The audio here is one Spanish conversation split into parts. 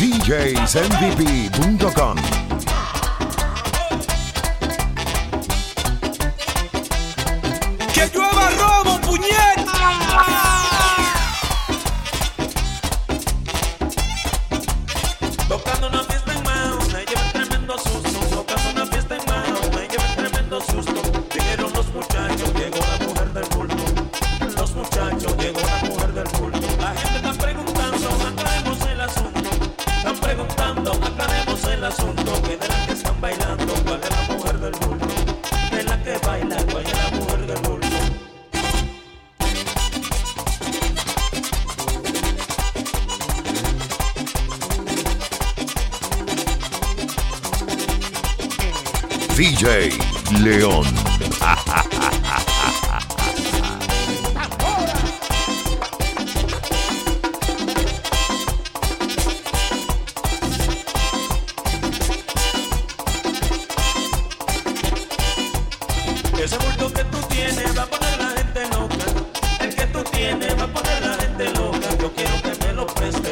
DJsMVP.com ¡Que llueva robo, puñeta! Tocando una fiesta el asunto. ¿Quién es la que están bailando? ¿Cuál es la mujer del? ¿Quién es la que baila? ¿Cuál es la mujer del bulto? DJ León. Ese bulto que tú tienes va a poner la gente loca. El que tú tienes va a poner la gente loca. Yo quiero que me lo preste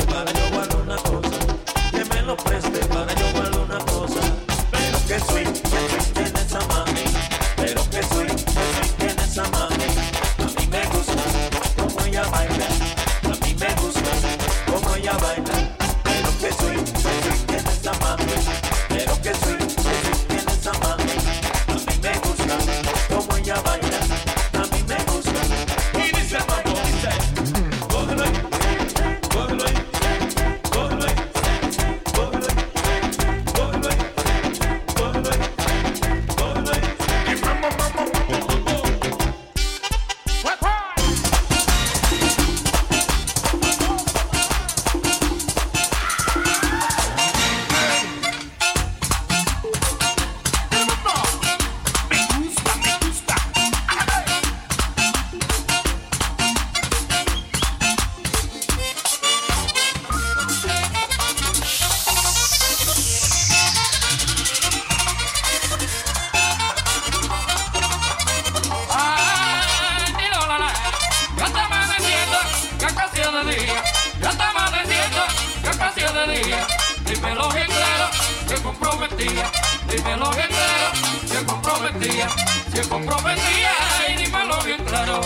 que comprometía, y dímelo bien claro.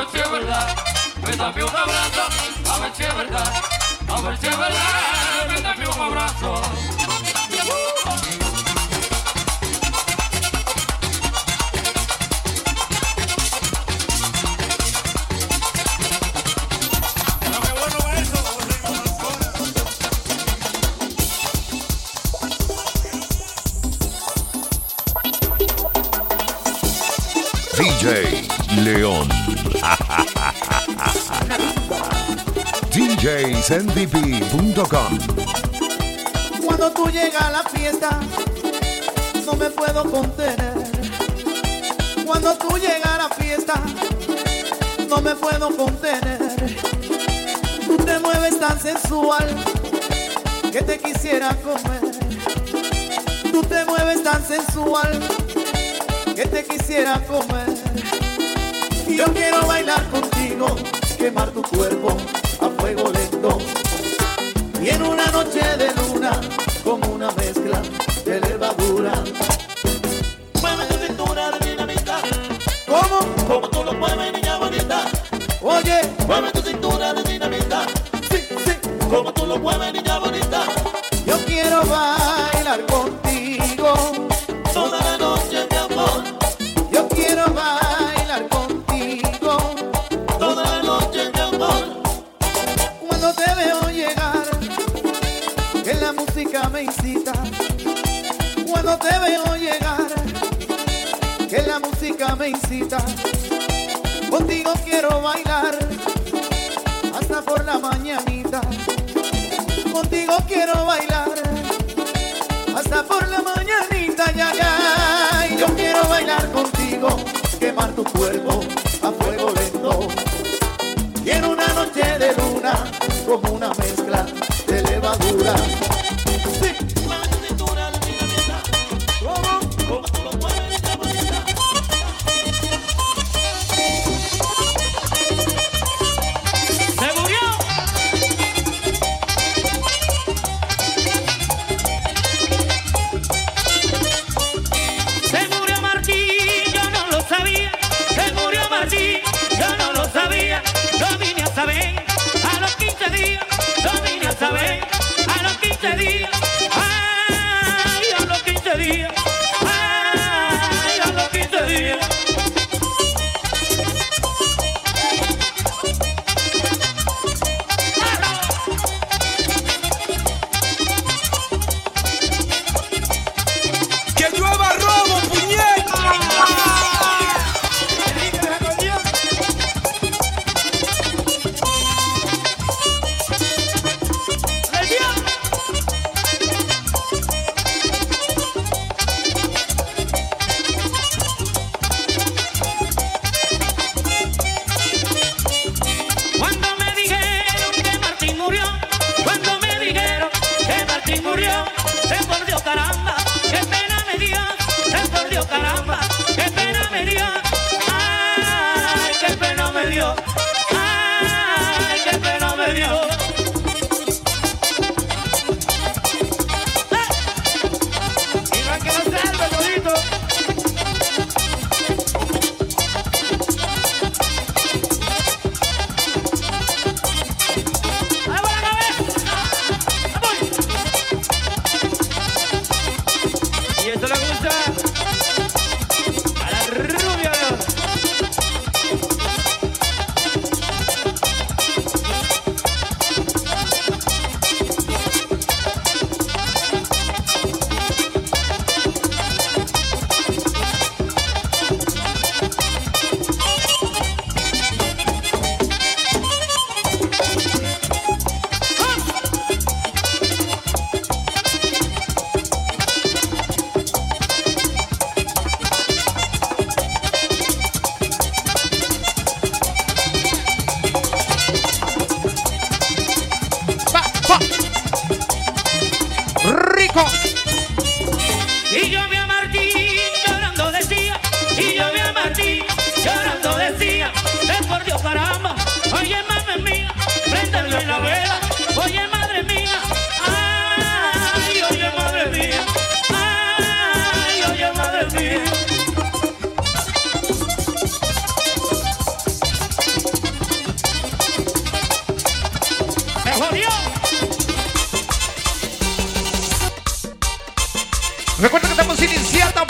Ver si es verdad. Ven dame un abrazo, a ver si es verdad. A ver si es verdad, ven dame un abrazo. León. DJsMVP.com Cuando tú llegas a la fiesta, no me puedo contener. Cuando tú llegas a la fiesta, no me puedo contener. Tú te mueves tan sensual que te quisiera comer. Tú te mueves tan sensual que te quisiera comer. Yo quiero bailar contigo, quemar tu cuerpo a fuego lento. Y en una noche de luna, como una mezcla de levadura. Mueve tu cintura de dinamita, ¿Cómo? como tú lo mueves, niña bonita. Oye, Mueve tu cintura de dinamita, sí, sí, como tú lo mueves, niña bonita. yo quiero bailar contigo. Música me incita. Cuando te veo llegar, que la música me incita. Contigo quiero bailar hasta por la mañanita. Contigo quiero bailar hasta por la mañanita, ya, ya. Yo quiero bailar contigo, quemar tu cuerpo a fuego lento. Quiero una noche de luna como una mezcla de levadura.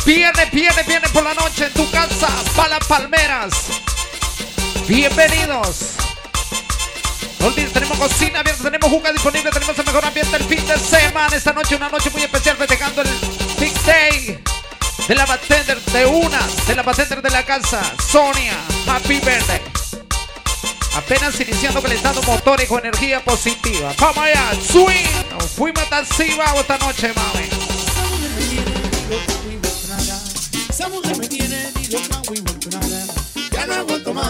Iniciando viernes, viernes, viernes por la noche en tu casa, para las palmeras. Bienvenidos. No olvides, tenemos cocina abierta, tenemos jugas disponible, tenemos el mejor ambiente el fin de semana. Esta noche, una noche muy especial, festejando el Big Day de la bartender de una, de la bartender de la casa, Sonia. Happy birthday. Apenas iniciando calentando motores con energía positiva. Vamos allá, swing. Fuimos Cibao esta noche, mami.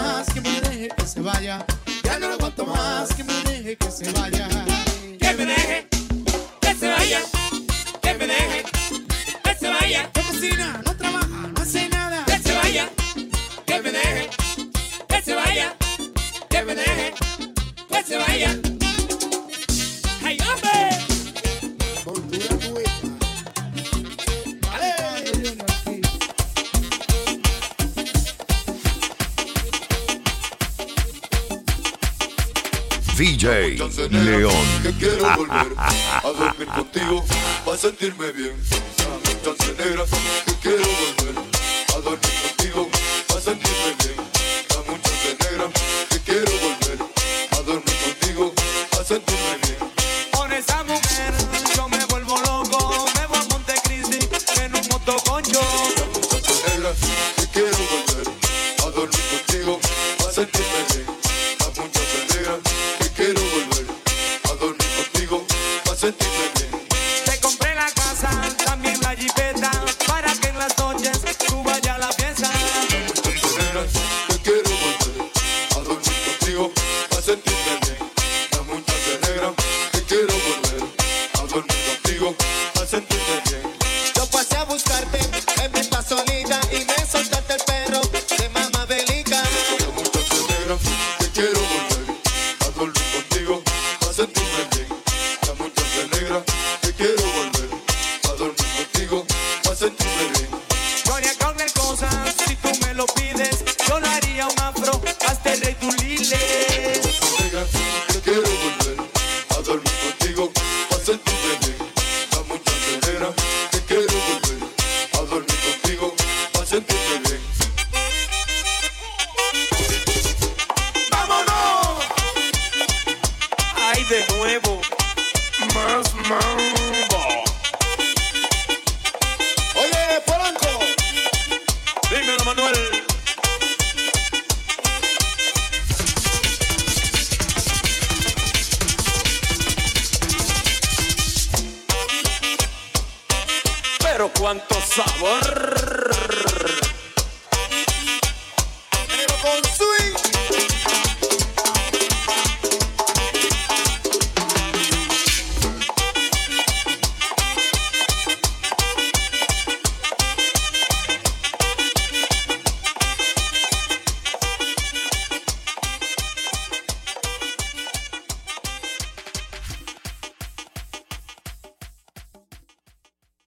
Más que me deje que se vaya. DJ León. Que quiero volver a dormir contigo para sentirme bien. Chancenera, que quiero volver a dormir contigo para sentirme bien. Dame un chancenera, que quiero volver a dormir contigo para sentirme bien. Con esa mujer yo me vuelvo loco, me voy a Montecristi en un motoconcho. Dame un chancenera, que quiero volver a dormir contigo para sentirme bien. Yo pasé a buscarte, en está solita y me soltaste el perro. cuánto sabor.